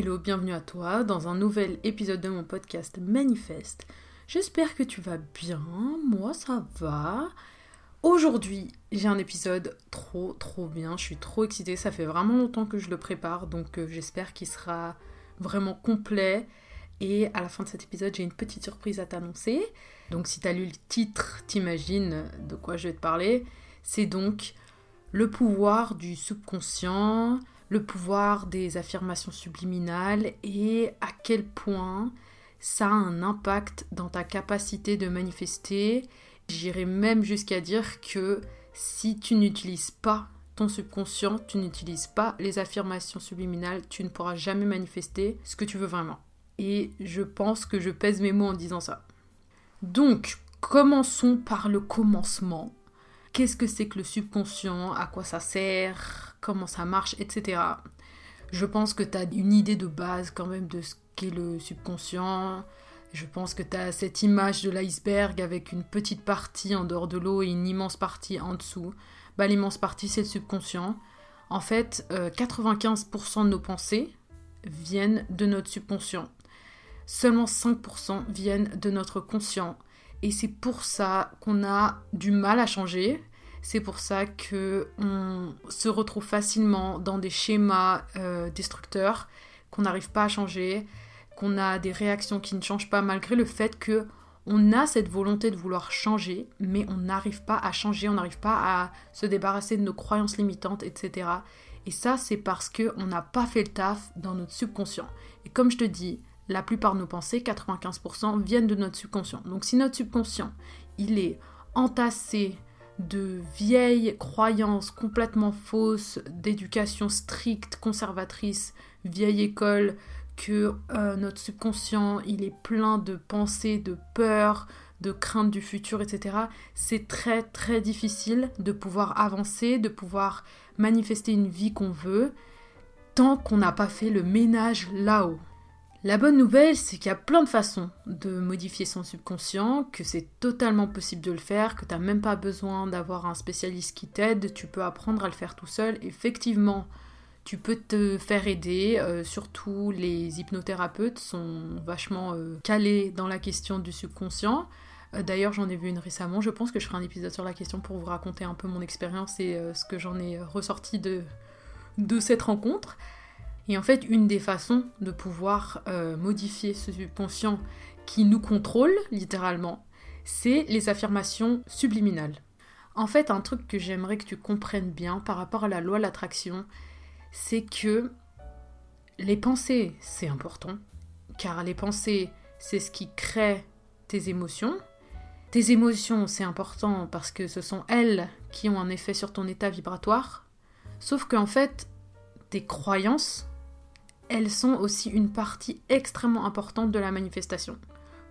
Hello, bienvenue à toi dans un nouvel épisode de mon podcast Manifeste. J'espère que tu vas bien, moi ça va. Aujourd'hui, j'ai un épisode trop trop bien, je suis trop excitée, ça fait vraiment longtemps que je le prépare, donc euh, j'espère qu'il sera vraiment complet. Et à la fin de cet épisode, j'ai une petite surprise à t'annoncer. Donc si tu as lu le titre, t'imagines de quoi je vais te parler. C'est donc le pouvoir du subconscient, le pouvoir des affirmations subliminales et à quel point ça a un impact dans ta capacité de manifester. J'irais même jusqu'à dire que si tu n'utilises pas ton subconscient, tu n'utilises pas les affirmations subliminales, tu ne pourras jamais manifester ce que tu veux vraiment. Et je pense que je pèse mes mots en disant ça. Donc, commençons par le commencement. Qu'est-ce que c'est que le subconscient? À quoi ça sert? Comment ça marche, etc. Je pense que tu as une idée de base quand même de ce qu'est le subconscient. Je pense que tu as cette image de l'iceberg avec une petite partie en dehors de l'eau et une immense partie en dessous. Bah, L'immense partie, c'est le subconscient. En fait, 95% euh, de nos pensées viennent de notre subconscient. Seulement 5% viennent de notre conscient. Et c'est pour ça qu'on a du mal à changer, c'est pour ça que on se retrouve facilement dans des schémas euh, destructeurs qu'on n'arrive pas à changer, qu'on a des réactions qui ne changent pas malgré le fait que on a cette volonté de vouloir changer, mais on n'arrive pas à changer, on n'arrive pas à se débarrasser de nos croyances limitantes, etc. Et ça, c'est parce qu'on n'a pas fait le taf dans notre subconscient. Et comme je te dis, la plupart de nos pensées, 95%, viennent de notre subconscient. Donc si notre subconscient, il est entassé de vieilles croyances complètement fausses, d'éducation stricte, conservatrice, vieille école, que euh, notre subconscient, il est plein de pensées, de peurs, de craintes du futur, etc. C'est très très difficile de pouvoir avancer, de pouvoir manifester une vie qu'on veut, tant qu'on n'a pas fait le ménage là-haut. La bonne nouvelle, c'est qu'il y a plein de façons de modifier son subconscient, que c'est totalement possible de le faire, que tu n'as même pas besoin d'avoir un spécialiste qui t'aide, tu peux apprendre à le faire tout seul. Effectivement, tu peux te faire aider, euh, surtout les hypnothérapeutes sont vachement euh, calés dans la question du subconscient. Euh, d'ailleurs, j'en ai vu une récemment, je pense que je ferai un épisode sur la question pour vous raconter un peu mon expérience et ce que j'en ai ressorti de cette rencontre. Et en fait, une des façons de pouvoir euh, modifier ce subconscient qui nous contrôle, littéralement, c'est les affirmations subliminales. En fait, un truc que j'aimerais que tu comprennes bien par rapport à la loi de l'attraction, c'est que les pensées, c'est important, car les pensées, c'est ce qui crée tes émotions. Tes émotions, c'est important parce que ce sont elles qui ont un effet sur ton état vibratoire. Sauf qu'en fait, tes croyances, elles sont aussi une partie extrêmement importante de la manifestation.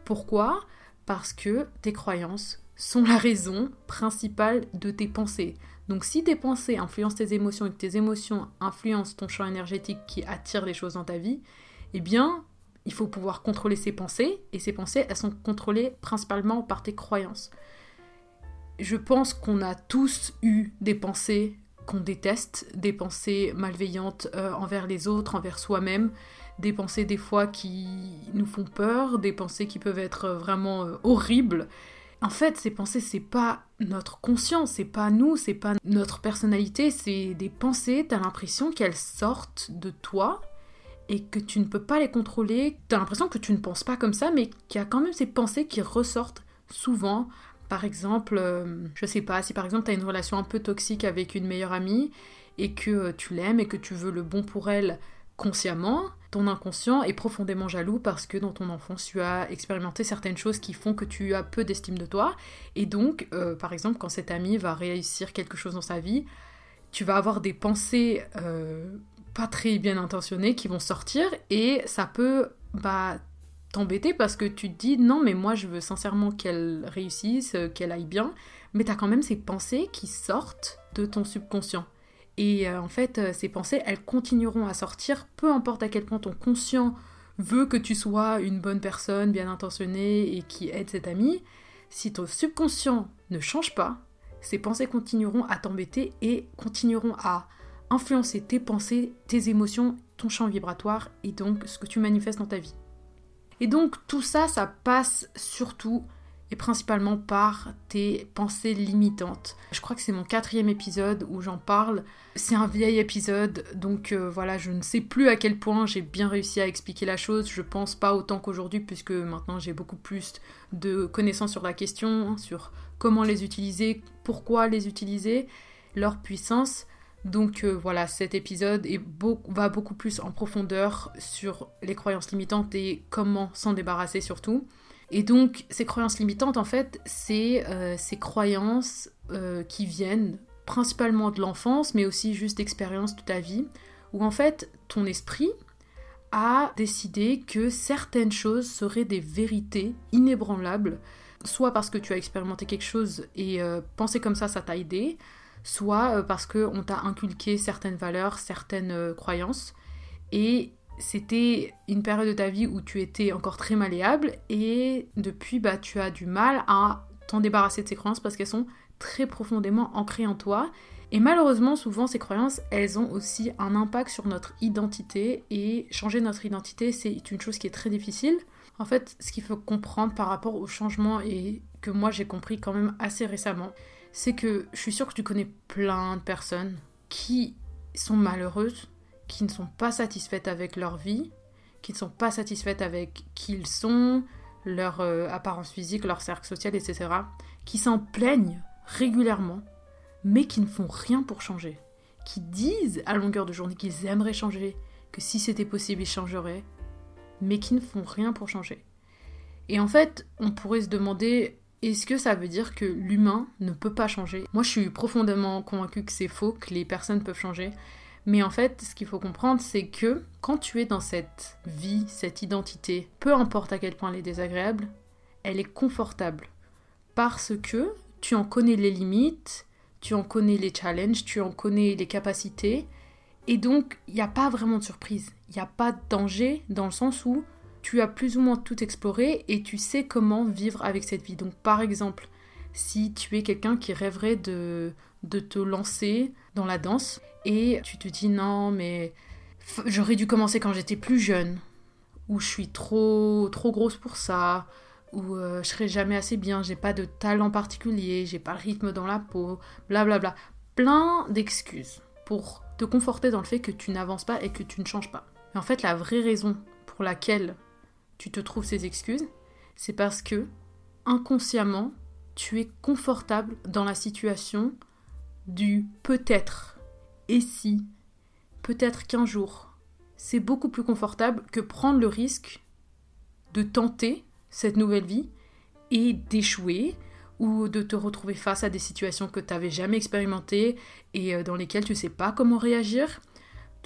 Pourquoi? Parce que tes croyances sont la raison principale de tes pensées. Donc si tes pensées influencent tes émotions et que tes émotions influencent ton champ énergétique qui attire les choses dans ta vie, eh bien, il faut pouvoir contrôler ces pensées, et ces pensées, elles sont contrôlées principalement par tes croyances. Je pense qu'on a tous eu des pensées qu'on déteste, des pensées malveillantes euh, envers les autres, envers soi-même, des pensées des fois qui nous font peur, des pensées qui peuvent être vraiment euh, horribles. En fait, ces pensées, c'est pas notre conscience, c'est pas nous, c'est pas notre personnalité, c'est des pensées, t'as l'impression qu'elles sortent de toi et que tu ne peux pas les contrôler. T'as l'impression que tu ne penses pas comme ça, mais qu'il y a quand même ces pensées qui ressortent souvent par exemple, euh, je sais pas, si par exemple tu as une relation un peu toxique avec une meilleure amie et que euh, tu l'aimes et que tu veux le bon pour elle consciemment, ton inconscient est profondément jaloux parce que dans ton enfance tu as expérimenté certaines choses qui font que tu as peu d'estime de toi. Et donc, euh, par exemple, quand cette amie va réussir quelque chose dans sa vie, tu vas avoir des pensées pas très bien intentionnées qui vont sortir et ça peut bah, t'embêter parce que tu te dis non mais moi je veux sincèrement qu'elle réussisse, euh, qu'elle aille bien, mais t'as quand même ces pensées qui sortent de ton subconscient. Et euh, en fait, euh, ces pensées, elles continueront à sortir, peu importe à quel point ton conscient veut que tu sois une bonne personne, bien intentionnée et qui aide cet ami. Si ton subconscient ne change pas, ces pensées continueront à t'embêter et continueront à influencer tes pensées, tes émotions, ton champ vibratoire et donc ce que tu manifestes dans ta vie. Et donc tout ça, ça passe surtout et principalement par tes pensées limitantes. Je crois que c'est mon quatrième épisode où j'en parle. C'est un vieil épisode, donc euh, voilà, je ne sais plus à quel point j'ai bien réussi à expliquer la chose. Je pense pas autant qu'aujourd'hui, puisque maintenant j'ai beaucoup plus de connaissances sur la question, sur comment les utiliser, pourquoi les utiliser, leur puissance. Donc euh, voilà, cet épisode va beaucoup plus en profondeur sur les croyances limitantes et comment s'en débarrasser surtout. Et donc, ces croyances limitantes, en fait, c'est euh, ces croyances euh, qui viennent principalement de l'enfance, mais aussi juste d'expériences de ta vie, où en fait, ton esprit a décidé que certaines choses seraient des vérités inébranlables, soit parce que tu as expérimenté quelque chose et penser comme ça, ça t'a aidé, soit parce qu'on t'a inculqué certaines valeurs, certaines croyances, et c'était une période de ta vie où tu étais encore très malléable. Et depuis bah tu as du mal à t'en débarrasser de ces croyances parce qu'elles sont très profondément ancrées en toi. Et malheureusement souvent ces croyances elles ont aussi un impact sur notre identité. Et changer notre identité c'est une chose qui est très difficile. En fait ce qu'il faut comprendre par rapport au changement et que moi j'ai compris quand même assez récemment c'est que je suis sûre que tu connais plein de personnes qui sont malheureuses qui ne sont pas satisfaites avec leur vie, qui ne sont pas satisfaites avec qui ils sont, leur euh, apparence physique, leur cercle social, etc., qui s'en plaignent régulièrement, mais qui ne font rien pour changer, qui disent à longueur de journée qu'ils aimeraient changer, que si c'était possible, ils changeraient, mais qui ne font rien pour changer. Et en fait, on pourrait se demander, est-ce que ça veut dire que l'humain ne peut pas changer? Moi, je suis profondément convaincue que c'est faux, que les personnes peuvent changer, mais en fait, ce qu'il faut comprendre, c'est que quand tu es dans cette vie, cette identité, peu importe à quel point elle est désagréable, elle est confortable. Parce que tu en connais les limites, tu en connais les challenges, tu en connais les capacités. Et donc, il n'y a pas vraiment de surprise. Il n'y a pas de danger dans le sens où tu as plus ou moins tout exploré et tu sais comment vivre avec cette vie. Donc, par exemple, si tu es quelqu'un qui rêverait de, te lancer dans la danse et tu te dis non mais j'aurais dû commencer quand j'étais plus jeune ou je suis trop trop grosse pour ça ou euh, je serai jamais assez bien, j'ai pas de talent particulier, j'ai pas le rythme dans la peau, blablabla. Bla bla. Plein d'excuses pour te conforter dans le fait que tu n'avances pas et que tu ne changes pas. En fait, la vraie raison pour laquelle tu te trouves ces excuses, c'est parce que inconsciemment, tu es confortable dans la situation du peut-être. Et si, peut-être qu'un jour. C'est beaucoup plus confortable que prendre le risque de tenter cette nouvelle vie et d'échouer ou de te retrouver face à des situations que tu n'avais jamais expérimentées et euh, dans lesquelles tu ne sais pas comment réagir,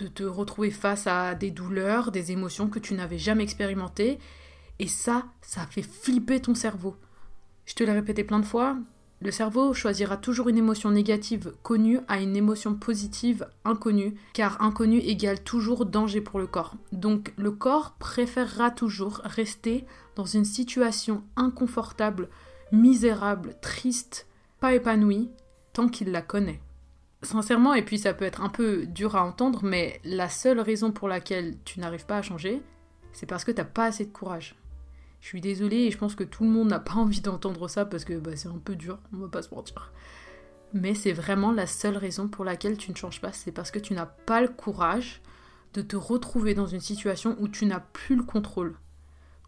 de te retrouver face à des douleurs, des émotions que tu n'avais jamais expérimentées. Et ça, ça fait flipper ton cerveau. Je te l'ai répété plein de fois, le cerveau choisira toujours une émotion négative connue à une émotion positive inconnue, car inconnu égale toujours danger pour le corps. Donc le corps préférera toujours rester dans une situation inconfortable, misérable, triste, pas épanouie, tant qu'il la connaît. Sincèrement, et puis ça peut être un peu dur à entendre, mais la seule raison pour laquelle tu n'arrives pas à changer, c'est parce que tu n'as pas assez de courage. Je suis désolée et je pense que tout le monde n'a pas envie d'entendre ça parce que bah, c'est un peu dur, on va pas se mentir. Mais c'est vraiment la seule raison pour laquelle tu ne changes pas, c'est parce que tu n'as pas le courage de te retrouver dans une situation où tu n'as plus le contrôle.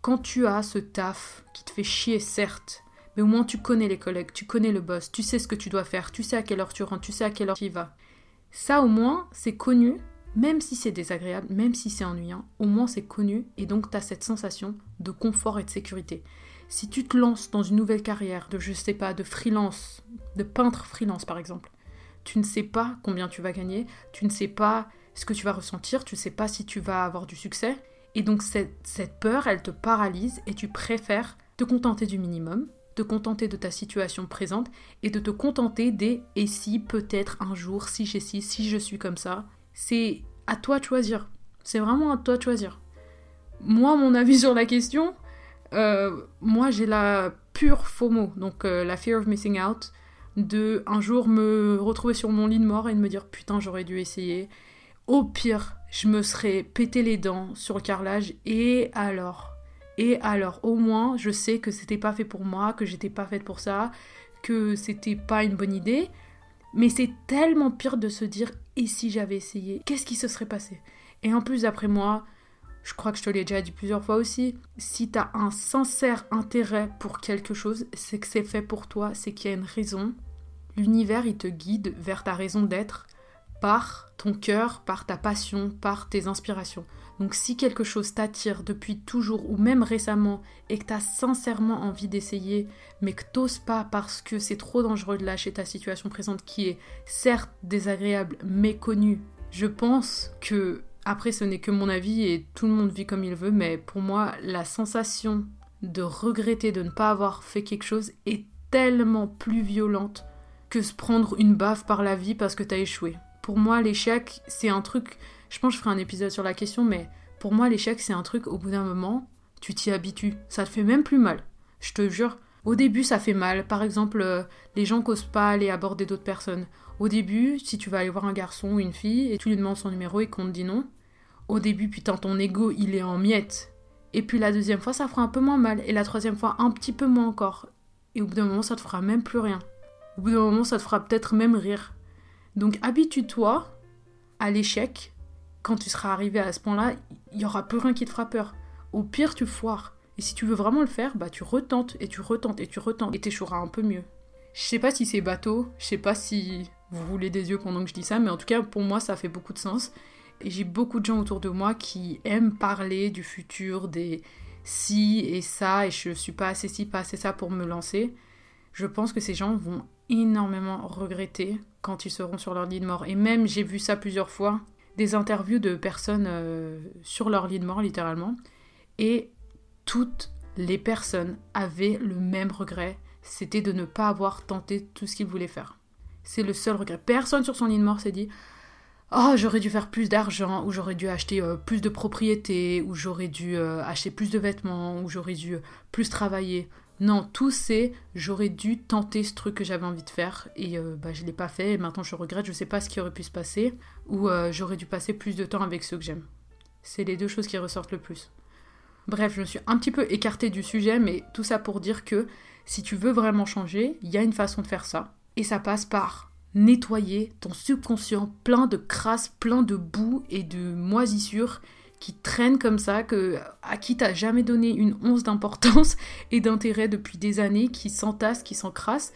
Quand tu as ce taf qui te fait chier, certes, mais au moins tu connais les collègues, tu connais le boss, tu sais ce que tu dois faire, tu sais à quelle heure tu rentres, tu sais à quelle heure tu y vas. Ça au moins, c'est connu même si c'est désagréable, même si c'est ennuyant, au moins c'est connu et donc tu as cette sensation de confort et de sécurité. Si tu te lances dans une nouvelle carrière de, je sais pas, de freelance, de peintre freelance par exemple, tu ne sais pas combien tu vas gagner, tu ne sais pas ce que tu vas ressentir, tu ne sais pas si tu vas avoir du succès. Et donc cette, cette peur, elle te paralyse et tu préfères te contenter du minimum, te contenter de ta situation présente et de te contenter des et si peut-être un jour, si j'ai si, si je suis comme ça, c'est à toi de choisir. C'est vraiment à toi de choisir. Moi, mon avis sur la question, euh, moi j'ai la pure FOMO, donc euh, la fear of missing out. de un jour me retrouver sur mon lit de mort et de me dire putain j'aurais dû essayer. Au pire, je me serais pété les dents sur le carrelage et alors? Et alors au moins je sais que c'était pas fait pour moi, que j'étais pas faite pour ça, que c'était pas une bonne idée. Mais c'est tellement pire de se dire et si j'avais essayé, qu'est-ce qui se serait passé? Et en plus d'après moi, je crois que je te l'ai déjà dit plusieurs fois aussi, si tu as un sincère intérêt pour quelque chose, c'est que c'est fait pour toi, c'est qu'il y a une raison. L'univers, il te guide vers ta raison d'être par ton cœur, par ta passion, par tes inspirations. Donc si quelque chose t'attire depuis toujours ou même récemment et que tu sincèrement envie d'essayer, mais que t'oses pas parce que c'est trop dangereux de lâcher ta situation présente qui est certes désagréable mais connue, je pense que après, ce n'est que mon avis et tout le monde vit comme il veut, mais pour moi, la sensation de regretter de ne pas avoir fait quelque chose est tellement plus violente que se prendre une baffe par la vie parce que t'as échoué. Pour moi, l'échec, c'est un truc. Je pense que je ferai un épisode sur la question, mais pour moi, l'échec, c'est un truc, au bout d'un moment, tu t'y habitues. Ça te fait même plus mal. Je te jure. Au début, ça fait mal. Par exemple, euh, les gens n'osent pas aller aborder d'autres personnes. Au début, si tu vas aller voir un garçon ou une fille et tu lui demandes son numéro et qu'on te dit non, au début, putain, ton ego, il est en miettes. Et puis la deuxième fois, ça fera un peu moins mal. Et la troisième fois, un petit peu moins encore. Et au bout d'un moment, ça te fera même plus rien. Au bout d'un moment, ça te fera peut-être même rire. Donc habitue-toi à l'échec. Quand tu seras arrivé à ce point-là, il y aura plus rien qui te fera peur. Au pire, tu foires. Et si tu veux vraiment le faire, bah tu retentes et tu retentes et tu retentes et t'échoueras un peu mieux. Je sais pas si c'est bateau, je sais pas si vous roulez des yeux pendant que je dis ça, mais en tout cas pour moi ça fait beaucoup de sens. Et j'ai beaucoup de gens autour de moi qui aiment parler du futur, des si et ça, et je suis pas assez ci, pas assez ça pour me lancer. Je pense que ces gens vont énormément regretter quand ils seront sur leur lit de mort. Et même, j'ai vu ça plusieurs fois, des interviews de personnes euh, sur leur lit de mort, littéralement. Et toutes les personnes avaient le même regret, c'était de ne pas avoir tenté tout ce qu'ils voulaient faire. C'est le seul regret. Personne sur son lit de mort s'est dit oh j'aurais dû faire plus d'argent, ou j'aurais dû acheter euh, plus de propriétés, ou j'aurais dû euh, acheter plus de vêtements, ou j'aurais dû plus travailler. Non, tout c'est j'aurais dû tenter ce truc que j'avais envie de faire et bah, je l'ai pas fait et maintenant je regrette, je sais pas ce qui aurait pu se passer ou j'aurais dû passer plus de temps avec ceux que j'aime. C'est les deux choses qui ressortent le plus. Bref, je me suis un petit peu écartée du sujet, mais tout ça pour dire que si tu veux vraiment changer, il y a une façon de faire ça et ça passe par nettoyer ton subconscient plein de crasse, plein de boue et de moisissures qui traînent comme ça, que, à qui t'as jamais donné une once d'importance et d'intérêt depuis des années, qui s'entassent, qui s'encrassent.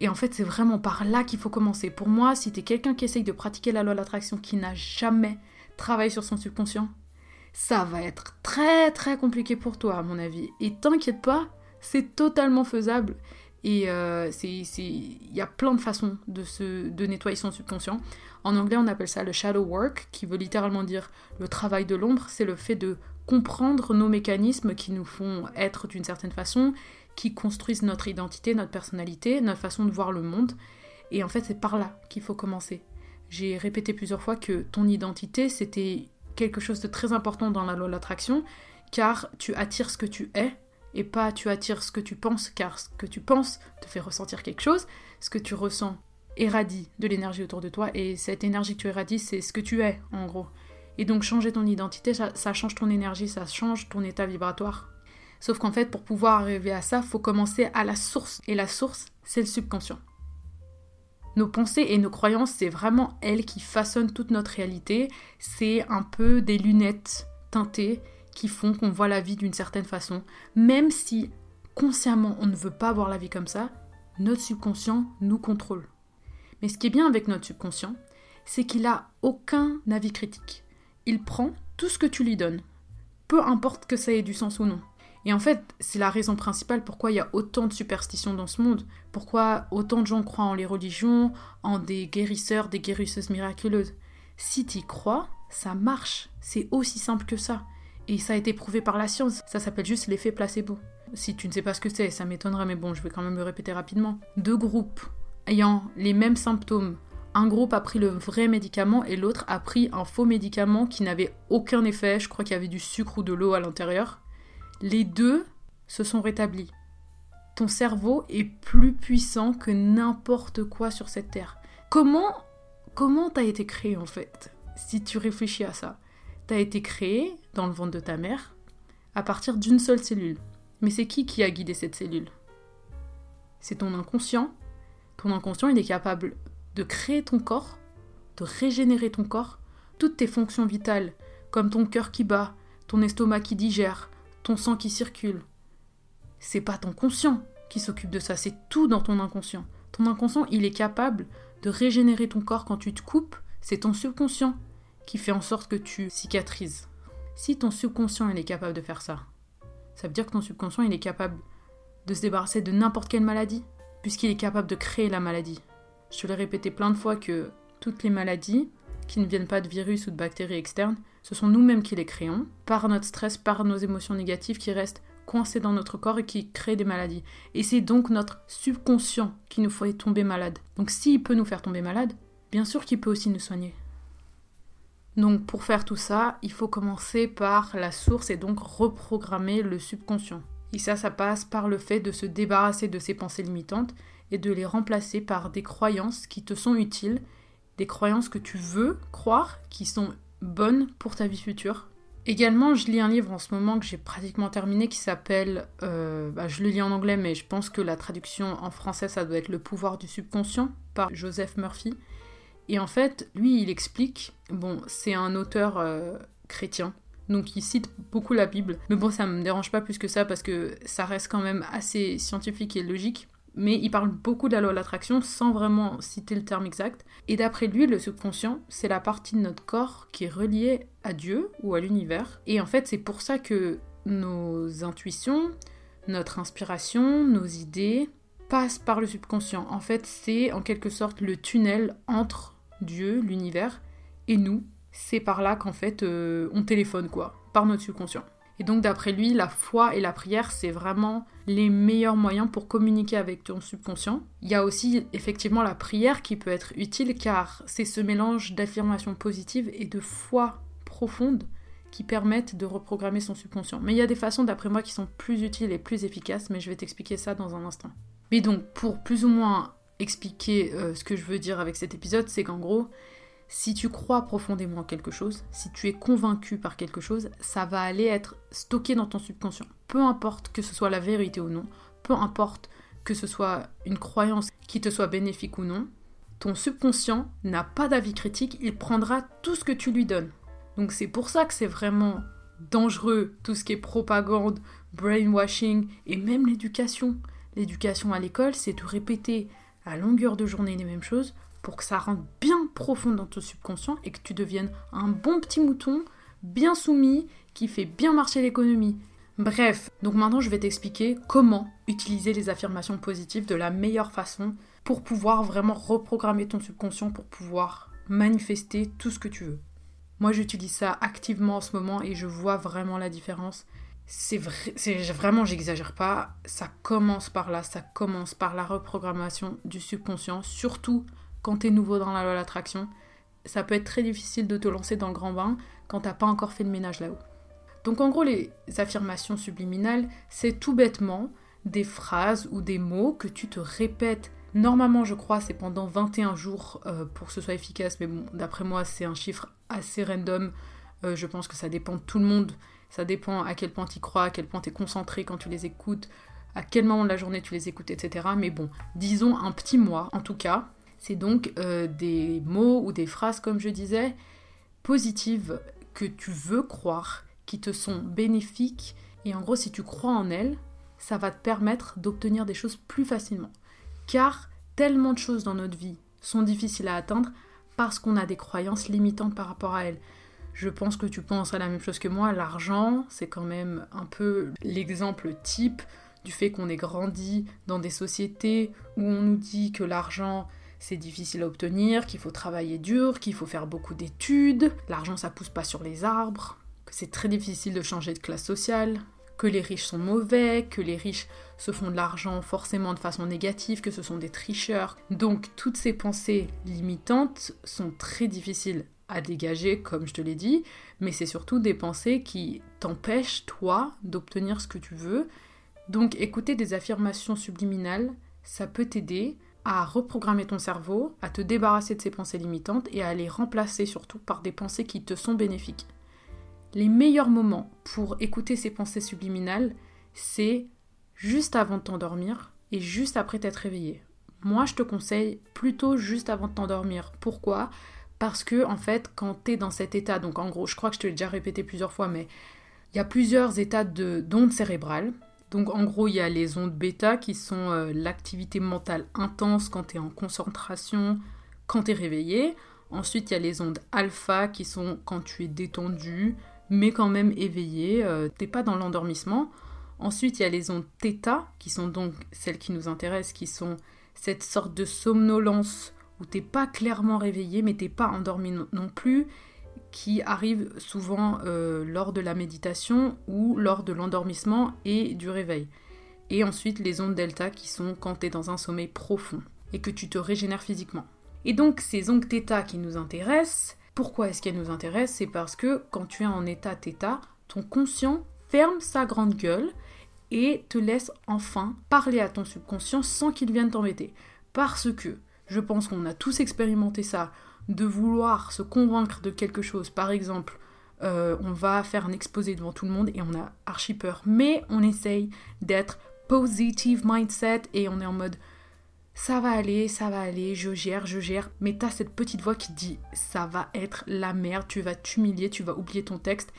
Et en fait, c'est vraiment par là qu'il faut commencer. Pour moi, si t'es quelqu'un qui essaye de pratiquer la loi de l'attraction, qui n'a jamais travaillé sur son subconscient, ça va être très très compliqué pour toi, à mon avis. Et t'inquiète pas, c'est totalement faisable. Et euh, il y a plein de façons de, de nettoyer son subconscient. En anglais, on appelle ça le shadow work, qui veut littéralement dire le travail de l'ombre. C'est le fait de comprendre nos mécanismes qui nous font être d'une certaine façon, qui construisent notre identité, notre personnalité, notre façon de voir le monde. Et en fait, c'est par là qu'il faut commencer. J'ai répété plusieurs fois que ton identité, c'était quelque chose de très important dans la loi de l'attraction, car tu attires ce que tu es, et pas tu attires ce que tu penses, car ce que tu penses te fait ressentir quelque chose, ce que tu ressens éradies de l'énergie autour de toi, et cette énergie que tu éradies, c'est ce que tu es, en gros. Et donc changer ton identité, ça, change ton énergie, ça change ton état vibratoire. Sauf qu'en fait, pour pouvoir arriver à ça, faut commencer à la source. Et la source, c'est le subconscient. Nos pensées et nos croyances, c'est vraiment elles qui façonnent toute notre réalité. C'est un peu des lunettes teintées qui font qu'on voit la vie d'une certaine façon. Même si consciemment on ne veut pas voir la vie comme ça, notre subconscient nous contrôle. Mais ce qui est bien avec notre subconscient, c'est qu'il a aucun avis critique. Il prend tout ce que tu lui donnes, peu importe que ça ait du sens ou non. Et en fait, c'est la raison principale pourquoi il y a autant de superstitions dans ce monde, pourquoi autant de gens croient en les religions, en des guérisseurs, des guérisseuses miraculeuses. Si tu y crois, ça marche. C'est aussi simple que ça. Et ça a été prouvé par la science. Ça s'appelle juste l'effet placebo. Si tu ne sais pas ce que c'est, ça m'étonnerait, mais bon, je vais quand même me répéter rapidement. Deux groupes ayant les mêmes symptômes. Un groupe a pris le vrai médicament et l'autre a pris un faux médicament qui n'avait aucun effet. Je crois qu'il y avait du sucre ou de l'eau à l'intérieur. Les deux se sont rétablis. ton cerveau est plus puissant que n'importe quoi sur cette terre. Comment comment t'as été créé en fait Si tu réfléchis à ça, t'as été créé dans le ventre de ta mère à partir d'une seule cellule. Mais c'est qui qui a guidé cette cellule? C'est ton inconscient. Ton inconscient, il est capable de créer ton corps, de régénérer ton corps, toutes tes fonctions vitales, comme ton cœur qui bat, ton estomac qui digère, ton sang qui circule. C'est pas ton conscient qui s'occupe de ça, c'est tout dans ton inconscient. Ton inconscient, il est capable de régénérer ton corps quand tu te coupes, c'est ton subconscient qui fait en sorte que tu cicatrises. Si ton subconscient il est capable de faire ça, ça veut dire que ton subconscient est capable de se débarrasser de n'importe quelle maladie, puisqu'il est capable de créer la maladie. Je te l'ai répété plein de fois que toutes les maladies qui ne viennent pas de virus ou de bactéries externes, ce sont nous-mêmes qui les créons, par notre stress, par nos émotions négatives qui restent coincées dans notre corps et qui créent des maladies. Et c'est donc notre subconscient qui nous fait tomber malade. Donc s'il peut nous faire tomber malade, bien sûr qu'il peut aussi nous soigner. Donc pour faire tout ça, il faut commencer par la source et donc reprogrammer le subconscient. Et ça, ça passe par le fait de se débarrasser de ces pensées limitantes et de les remplacer par des croyances qui te sont utiles, des croyances que tu veux croire, qui sont bonnes pour ta vie future. Également, je lis un livre en ce moment que j'ai pratiquement terminé qui s'appelle, euh, bah, je le lis en anglais, mais je pense que la traduction en français, ça doit être Le pouvoir du subconscient par Joseph Murphy. Et en fait, lui, il explique, bon, c'est un auteur euh, chrétien, donc il cite beaucoup la Bible, mais bon, ça me dérange pas plus que ça parce que ça reste quand même assez scientifique et logique. Mais il parle beaucoup de la loi de l'attraction sans vraiment citer le terme exact. Et d'après lui, le subconscient, c'est la partie de notre corps qui est reliée à Dieu ou à l'univers. Et en fait, c'est pour ça que nos intuitions, notre inspiration, nos idées passent par le subconscient. En fait, c'est en quelque sorte le tunnel entre Dieu, l'univers, et nous. C'est par là qu'en fait euh, on téléphone quoi, par notre subconscient. Et donc d'après lui, la foi et la prière, c'est vraiment les meilleurs moyens pour communiquer avec ton subconscient. Il y a aussi effectivement la prière qui peut être utile car c'est ce mélange d'affirmations positives et de foi profonde qui permettent de reprogrammer son subconscient. Mais il y a des façons d'après moi qui sont plus utiles et plus efficaces, mais je vais t'expliquer ça dans un instant. Mais donc pour plus ou moins expliquer euh, ce que je veux dire avec cet épisode, c'est qu'en gros, si tu crois profondément en quelque chose, si tu es convaincu par quelque chose, ça va aller être stocké dans ton subconscient. Peu importe que ce soit la vérité ou non, peu importe que ce soit une croyance qui te soit bénéfique ou non, ton subconscient n'a pas d'avis critique, il prendra tout ce que tu lui donnes. Donc c'est pour ça que c'est vraiment dangereux tout ce qui est propagande, brainwashing et même l'éducation. L'éducation à l'école, c'est de répéter à longueur de journée les mêmes choses pour que ça rentre bien profond dans ton subconscient et que tu deviennes un bon petit mouton, bien soumis, qui fait bien marcher l'économie. Bref, donc maintenant je vais t'expliquer comment utiliser les affirmations positives de la meilleure façon pour pouvoir vraiment reprogrammer ton subconscient pour pouvoir manifester tout ce que tu veux. Moi j'utilise ça activement en ce moment et je vois vraiment la différence c'est vrai, vraiment, j'exagère pas, ça commence par là, ça commence par la reprogrammation du subconscient, surtout quand tu es nouveau dans la loi de l'attraction. Ça peut être très difficile de te lancer dans le grand bain quand t'as pas encore fait le ménage là-haut. Donc en gros, les affirmations subliminales, c'est tout bêtement des phrases ou des mots que tu te répètes. Normalement, je crois, c'est pendant 21 jours euh, pour que ce soit efficace, mais bon, d'après moi, c'est un chiffre assez random. Euh, je pense que ça dépend de tout le monde. Ça dépend à quel point tu crois, à quel point tu es concentré quand tu les écoutes, à quel moment de la journée tu les écoutes, etc. Mais bon, disons un petit mois en tout cas. C'est donc euh, des mots ou des phrases, comme je disais, positives que tu veux croire, qui te sont bénéfiques. Et en gros, si tu crois en elles, ça va te permettre d'obtenir des choses plus facilement. Car tellement de choses dans notre vie sont difficiles à atteindre parce qu'on a des croyances limitantes par rapport à elles. Je pense que tu penses à la même chose que moi. L'argent, c'est quand même un peu l'exemple type du fait qu'on est grandi dans des sociétés où on nous dit que l'argent c'est difficile à obtenir, qu'il faut travailler dur, qu'il faut faire beaucoup d'études, l'argent ça pousse pas sur les arbres, que c'est très difficile de changer de classe sociale, que les riches sont mauvais, que les riches se font de l'argent forcément de façon négative, que ce sont des tricheurs. Donc toutes ces pensées limitantes sont très difficiles à dégager, comme je te l'ai dit, mais c'est surtout des pensées qui t'empêchent, toi, d'obtenir ce que tu veux, Donc écouter des affirmations subliminales, ça peut t'aider à reprogrammer ton cerveau, à te débarrasser de ces pensées limitantes et à les remplacer surtout par des pensées qui te sont bénéfiques. Les meilleurs moments pour écouter ces pensées subliminales, c'est juste avant de t'endormir et juste après t'être réveillé. Moi, je te conseille plutôt juste avant de t'endormir. Pourquoi? Parce que, en fait, quand tu es dans cet état, donc en gros, je crois que je te l'ai déjà répété plusieurs fois, mais il y a plusieurs états d'ondes cérébrales. Donc en gros, il y a les ondes bêta qui sont euh, l'activité mentale intense quand tu es en concentration, quand tu es réveillé. Ensuite, il y a les ondes alpha qui sont quand tu es détendu, mais quand même éveillé, euh, t'es pas dans l'endormissement. Ensuite, il y a les ondes θ qui sont donc celles qui nous intéressent, qui sont cette sorte de somnolence où t'es pas clairement réveillé, mais t'es pas endormi non plus, qui arrive souvent euh, lors de la méditation ou lors de l'endormissement et du réveil. Et ensuite les ondes delta qui sont quand tu es dans un sommeil profond et que tu te régénères physiquement. Et donc ces ondes θ qui nous intéressent, pourquoi est-ce qu'elles nous intéressent? C'est parce que quand tu es en état θ, ton conscient ferme sa grande gueule et te laisse enfin parler à ton subconscient sans qu'il vienne t'embêter. Parce que je pense qu'on a tous expérimenté ça de vouloir se convaincre de quelque chose. Par exemple, euh, on va faire un exposé devant tout le monde et on a archi peur. Mais on essaye d'être positive mindset et on est en mode ça va aller, ça va aller, je gère, je gère. Mais t'as cette petite voix qui dit ça va être la merde, tu vas t'humilier, tu vas oublier ton texte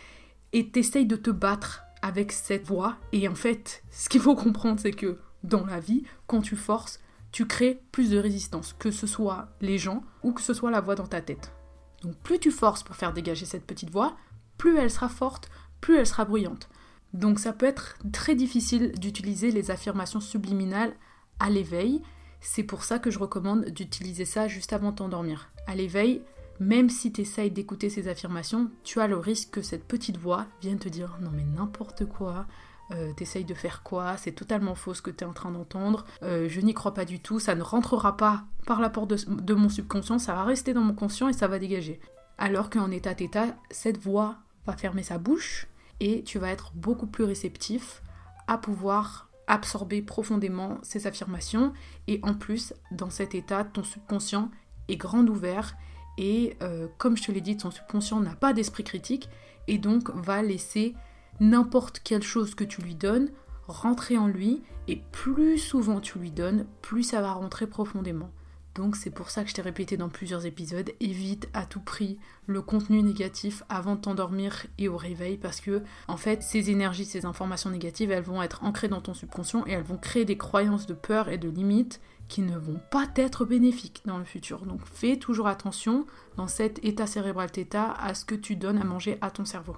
et t'essayes de te battre avec cette voix. Et en fait, ce qu'il faut comprendre, c'est que dans la vie, quand tu forces, tu crées plus de résistance, que ce soit les gens ou que ce soit la voix dans ta tête. Donc plus tu forces pour faire dégager cette petite voix, plus elle sera forte, plus elle sera bruyante. Donc ça peut être très difficile d'utiliser les affirmations subliminales à l'éveil. C'est pour ça que je recommande d'utiliser ça juste avant de t'endormir. À l'éveil, même si tu essayes d'écouter ces affirmations, tu as le risque que cette petite voix vienne te dire non mais n'importe quoi, euh, t'essayes de faire quoi, c'est totalement faux ce que tu es en train d'entendre, euh, je n'y crois pas du tout, ça ne rentrera pas par la porte de, mon subconscient, ça va rester dans mon conscient et ça va dégager. Alors qu'en état d'état, cette voix va fermer sa bouche et tu vas être beaucoup plus réceptif à pouvoir absorber profondément ces affirmations. Et en plus dans cet état ton subconscient est grand ouvert et euh, comme je te l'ai dit ton subconscient n'a pas d'esprit critique et donc va laisser n'importe quelle chose que tu lui donnes rentrer en lui et plus souvent tu lui donnes, plus ça va rentrer profondément. Donc c'est pour ça que je t'ai répété dans plusieurs épisodes, évite à tout prix le contenu négatif avant de t'endormir et au réveil parce que en fait ces énergies, ces informations négatives, elles vont être ancrées dans ton subconscient et elles vont créer des croyances de peur et de limites qui ne vont pas être bénéfiques dans le futur. Donc fais toujours attention dans cet état cérébral θ à ce que tu donnes à manger à ton cerveau.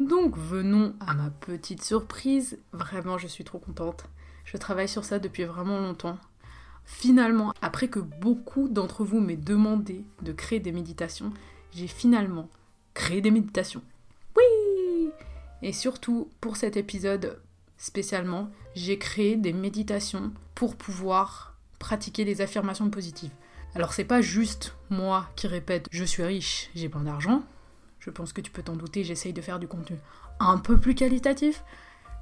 Donc venons à ma petite surprise. Vraiment, je suis trop contente. Je travaille sur ça depuis vraiment longtemps. Finalement, après que beaucoup d'entre vous m'aient demandé de créer des méditations, j'ai finalement créé des méditations. Oui Et surtout, pour cet épisode spécialement, j'ai créé des méditations pour pouvoir pratiquer des affirmations positives. Alors c'est pas juste moi qui répète je suis riche, j'ai plein d'argent, je pense que tu peux t'en douter, j'essaye de faire du contenu un peu plus qualitatif.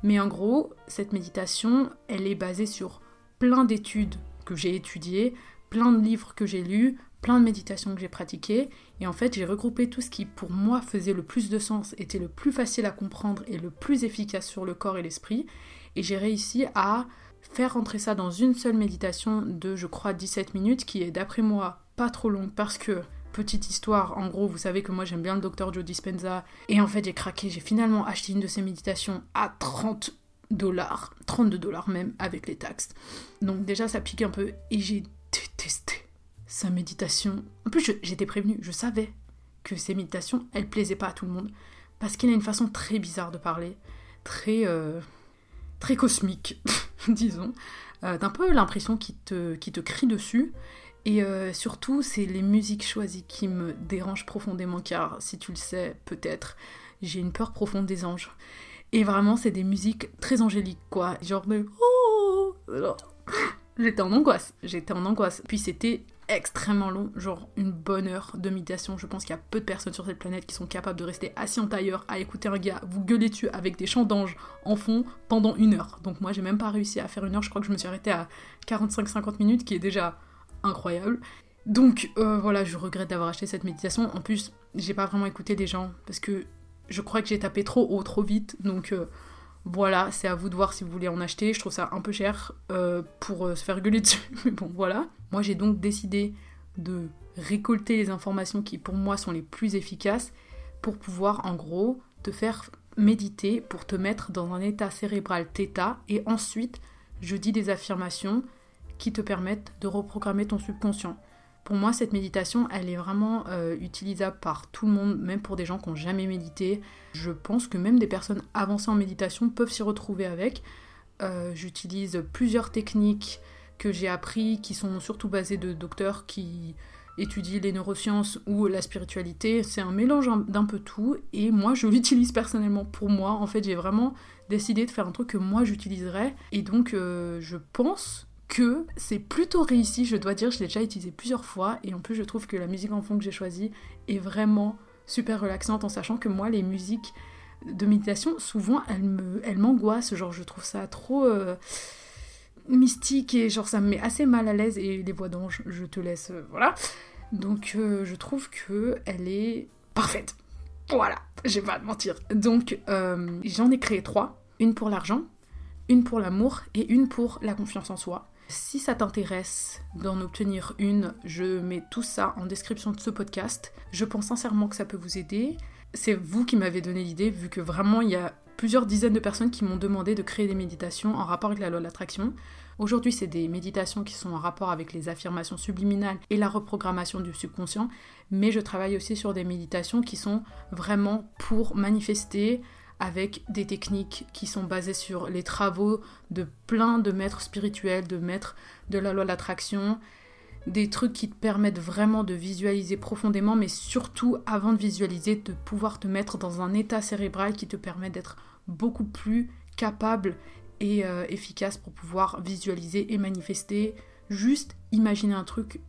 Mais en gros, cette méditation, elle est basée sur plein d'études que j'ai étudiées, plein de livres que j'ai lus, plein de méditations que j'ai pratiquées. Et en fait, j'ai regroupé tout ce qui, pour moi, faisait le plus de sens, était le plus facile à comprendre et le plus efficace sur le corps et l'esprit. Et j'ai réussi à faire rentrer ça dans une seule méditation de, je crois, 17 minutes, qui est d'après moi pas trop longue parce que petite histoire, en gros, vous savez que moi j'aime bien le docteur Joe Dispenza. Et en fait, j'ai craqué, j'ai finalement acheté une de ses méditations à 30 dollars, 32 dollars même avec les taxes. Donc déjà, ça pique un peu et j'ai détesté sa méditation. En plus, j'étais prévenue, je savais que ces méditations, elles plaisaient pas à tout le monde. Parce qu'il a une façon très bizarre de parler, très, euh, très cosmique, disons. Euh, T'as un peu l'impression qu'il te, te crie dessus. Et euh, surtout, c'est les musiques choisies qui me dérangent profondément, car si tu le sais, peut-être, j'ai une peur profonde des anges. Et vraiment, c'est des musiques très angéliques, quoi. Genre de... Oh J'étais en angoisse, j'étais en angoisse. Puis c'était extrêmement long, genre une bonne heure de méditation. Je pense qu'il y a peu de personnes sur cette planète qui sont capables de rester assis en tailleur à écouter un gars vous gueuler dessus avec des chants d'anges en fond pendant une heure. Donc moi j'ai même pas réussi à faire une heure, je crois que je me suis arrêtée à 45-50 minutes, qui est déjà incroyable. Donc euh, voilà, je regrette d'avoir acheté cette méditation. En plus, j'ai pas vraiment écouté des gens parce que je crois que j'ai tapé trop haut, trop vite. Donc euh, voilà, c'est à vous de voir si vous voulez en acheter. Je trouve ça un peu cher euh, pour se faire gueuler dessus. Mais bon, voilà. Moi, j'ai donc décidé de récolter les informations qui, pour moi, sont les plus efficaces pour pouvoir, en gros, te faire méditer, pour te mettre dans un état cérébral θ. Et ensuite, je dis des affirmations qui te permettent de reprogrammer ton subconscient. Pour moi, cette méditation, elle est vraiment euh, utilisable par tout le monde, même pour des gens qui n'ont jamais médité. Je pense que même des personnes avancées en méditation peuvent s'y retrouver avec. Euh, j'utilise plusieurs techniques que j'ai appris, qui sont surtout basées de docteurs qui étudient les neurosciences ou la spiritualité. C'est un mélange d'un peu tout, et moi, je l'utilise personnellement pour moi. En fait, j'ai vraiment décidé de faire un truc que moi j'utiliserais, et donc euh, je pense c'est plutôt réussi, je dois dire, je l'ai déjà utilisé plusieurs fois et en plus je trouve que la musique en fond que j'ai choisie est vraiment super relaxante en sachant que moi les musiques de méditation souvent elles m'angoissent, genre je trouve ça trop euh, mystique et genre ça me met assez mal à l'aise et les voix d'ange, je te laisse euh, voilà. Donc euh, je trouve que elle est parfaite. Voilà, j'ai pas à te mentir. Donc j'en ai créé trois, une pour l'argent, une pour l'amour et une pour la confiance en soi. Si ça t'intéresse d'en obtenir une, je mets tout ça en description de ce podcast. Je pense sincèrement que ça peut vous aider. C'est vous qui m'avez donné l'idée, vu que vraiment il y a plusieurs dizaines de personnes qui m'ont demandé de créer des méditations en rapport avec la loi de l'attraction. Aujourd'hui, c'est des méditations qui sont en rapport avec les affirmations subliminales et la reprogrammation du subconscient, mais je travaille aussi sur des méditations qui sont vraiment pour manifester avec des techniques qui sont basées sur les travaux de plein de maîtres spirituels, de maîtres de la loi de l'attraction, des trucs qui te permettent vraiment de visualiser profondément, mais surtout avant de visualiser, de pouvoir te mettre dans un état cérébral qui te permet d'être beaucoup plus capable et euh, efficace pour pouvoir visualiser et manifester. Juste imaginer un truc,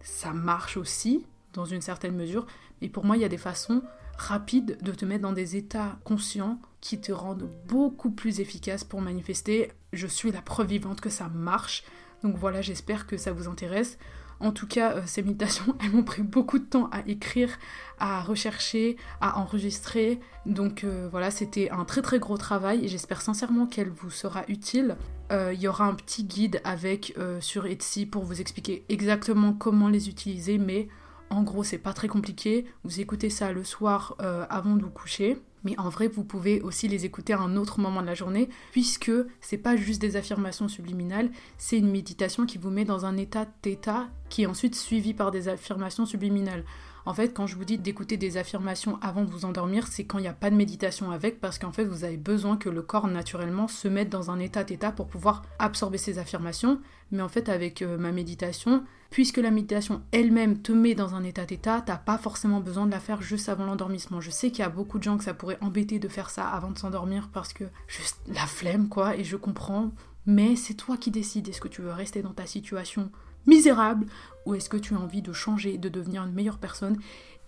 ça marche aussi dans une certaine mesure, mais pour moi il y a des façons rapide de te mettre dans des états conscients qui te rendent beaucoup plus efficace pour manifester. Je suis la preuve vivante que ça marche. Donc voilà, j'espère que ça vous intéresse. En tout cas, euh, ces méditations, elles m'ont pris beaucoup de temps à écrire, à rechercher, à enregistrer. Donc euh, voilà, c'était un très très gros travail et j'espère sincèrement qu'elle vous sera utile. Euh, il y aura un petit guide avec sur Etsy pour vous expliquer exactement comment les utiliser, mais en gros, c'est pas très compliqué. Vous écoutez ça le soir euh, avant de vous coucher. Mais en vrai, vous pouvez aussi les écouter à un autre moment de la journée, puisque c'est pas juste des affirmations subliminales, c'est une méditation qui vous met dans un état d'état qui est ensuite suivi par des affirmations subliminales. En fait, quand je vous dis d'écouter des affirmations avant de vous endormir, c'est quand il n'y a pas de méditation avec, parce qu'en fait, vous avez besoin que le corps naturellement se mette dans un état d'état pour pouvoir absorber ces affirmations. Mais en fait, avec euh, ma méditation, puisque la méditation elle-même te met dans un état d'état, t'as pas forcément besoin de la faire juste avant l'endormissement. Je sais qu'il y a beaucoup de gens que ça pourrait embêter de faire ça avant de s'endormir parce que juste la flemme quoi, et je comprends. Mais c'est toi qui décides. Est-ce que tu veux rester dans ta situation misérable ou est-ce que tu as envie de changer, de devenir une meilleure personne?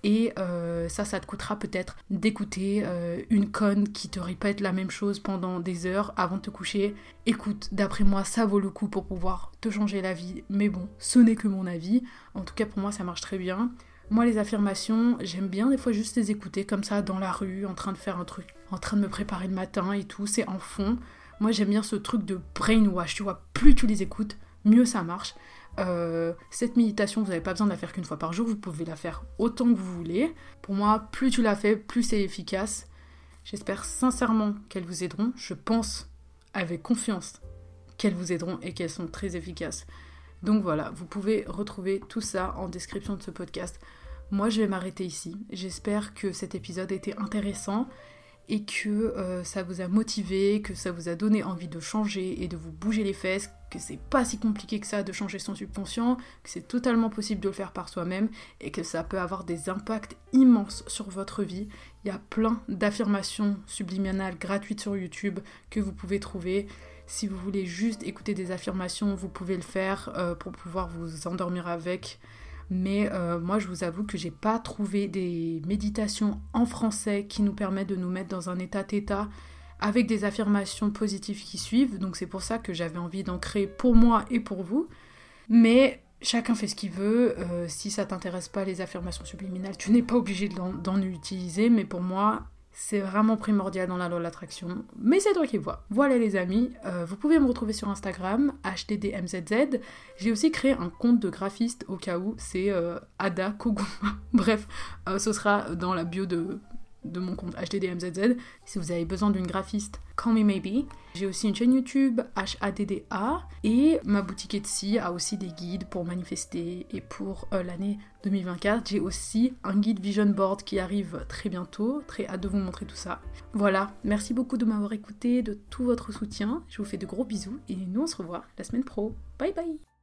Et euh, ça, ça te coûtera peut-être d'écouter euh, une conne qui te répète la même chose pendant des heures avant de te coucher. Écoute, d'après moi, ça vaut le coup pour pouvoir te changer la vie. Mais bon, ce n'est que mon avis. En tout cas, pour moi, ça marche très bien. Moi, les affirmations, j'aime bien des fois juste les écouter comme ça dans la rue, en train de faire un truc, en train de me préparer le matin et tout. C'est en fond. Moi, j'aime bien ce truc de brainwash. Tu vois, plus tu les écoutes, mieux ça marche. Euh, cette méditation, vous n'avez pas besoin de la faire qu'une fois par jour, vous pouvez la faire autant que vous voulez. Pour moi, plus tu la fais, plus c'est efficace. J'espère sincèrement qu'elles vous aideront. Je pense avec confiance qu'elles vous aideront et qu'elles sont très efficaces. Donc voilà, vous pouvez retrouver tout ça en description de ce podcast. Moi, je vais m'arrêter ici. J'espère que cet épisode était intéressant et que euh, ça vous a motivé, que ça vous a donné envie de changer et de vous bouger les fesses, que c'est pas si compliqué que ça de changer son subconscient, que c'est totalement possible de le faire par soi-même et que ça peut avoir des impacts immenses sur votre vie. Il y a plein d'affirmations subliminales gratuites sur YouTube que vous pouvez trouver. Si vous voulez juste écouter des affirmations, vous pouvez le faire euh, pour pouvoir vous endormir avec. Mais euh, moi, je vous avoue que j'ai pas trouvé des méditations en français qui nous permettent de nous mettre dans un état theta avec des affirmations positives qui suivent. Donc c'est pour ça que j'avais envie d'en créer pour moi et pour vous. Mais chacun fait ce qu'il veut. Euh, si ça t'intéresse pas les affirmations subliminales, tu n'es pas obligé d'en utiliser. Mais pour moi, c'est vraiment primordial dans la loi de l'attraction. Mais c'est toi qui vois. Voilà les amis, euh, vous pouvez me retrouver sur Instagram, HTDMZZ. J'ai aussi créé un compte de graphiste au cas où, c'est euh, Ada Koguma. Bref, ce sera dans la bio de, de mon compte HDDMZZ. Si vous avez besoin d'une graphiste, call me maybe. J'ai aussi une chaîne YouTube HADDA et ma boutique Etsy a aussi des guides pour manifester et pour euh, l'année 2024. J'ai aussi un guide vision board qui arrive très bientôt. Très hâte de vous montrer tout ça. Voilà, merci beaucoup de m'avoir écouté, de tout votre soutien. Je vous fais de gros bisous et nous on se revoit la semaine pro. Bye bye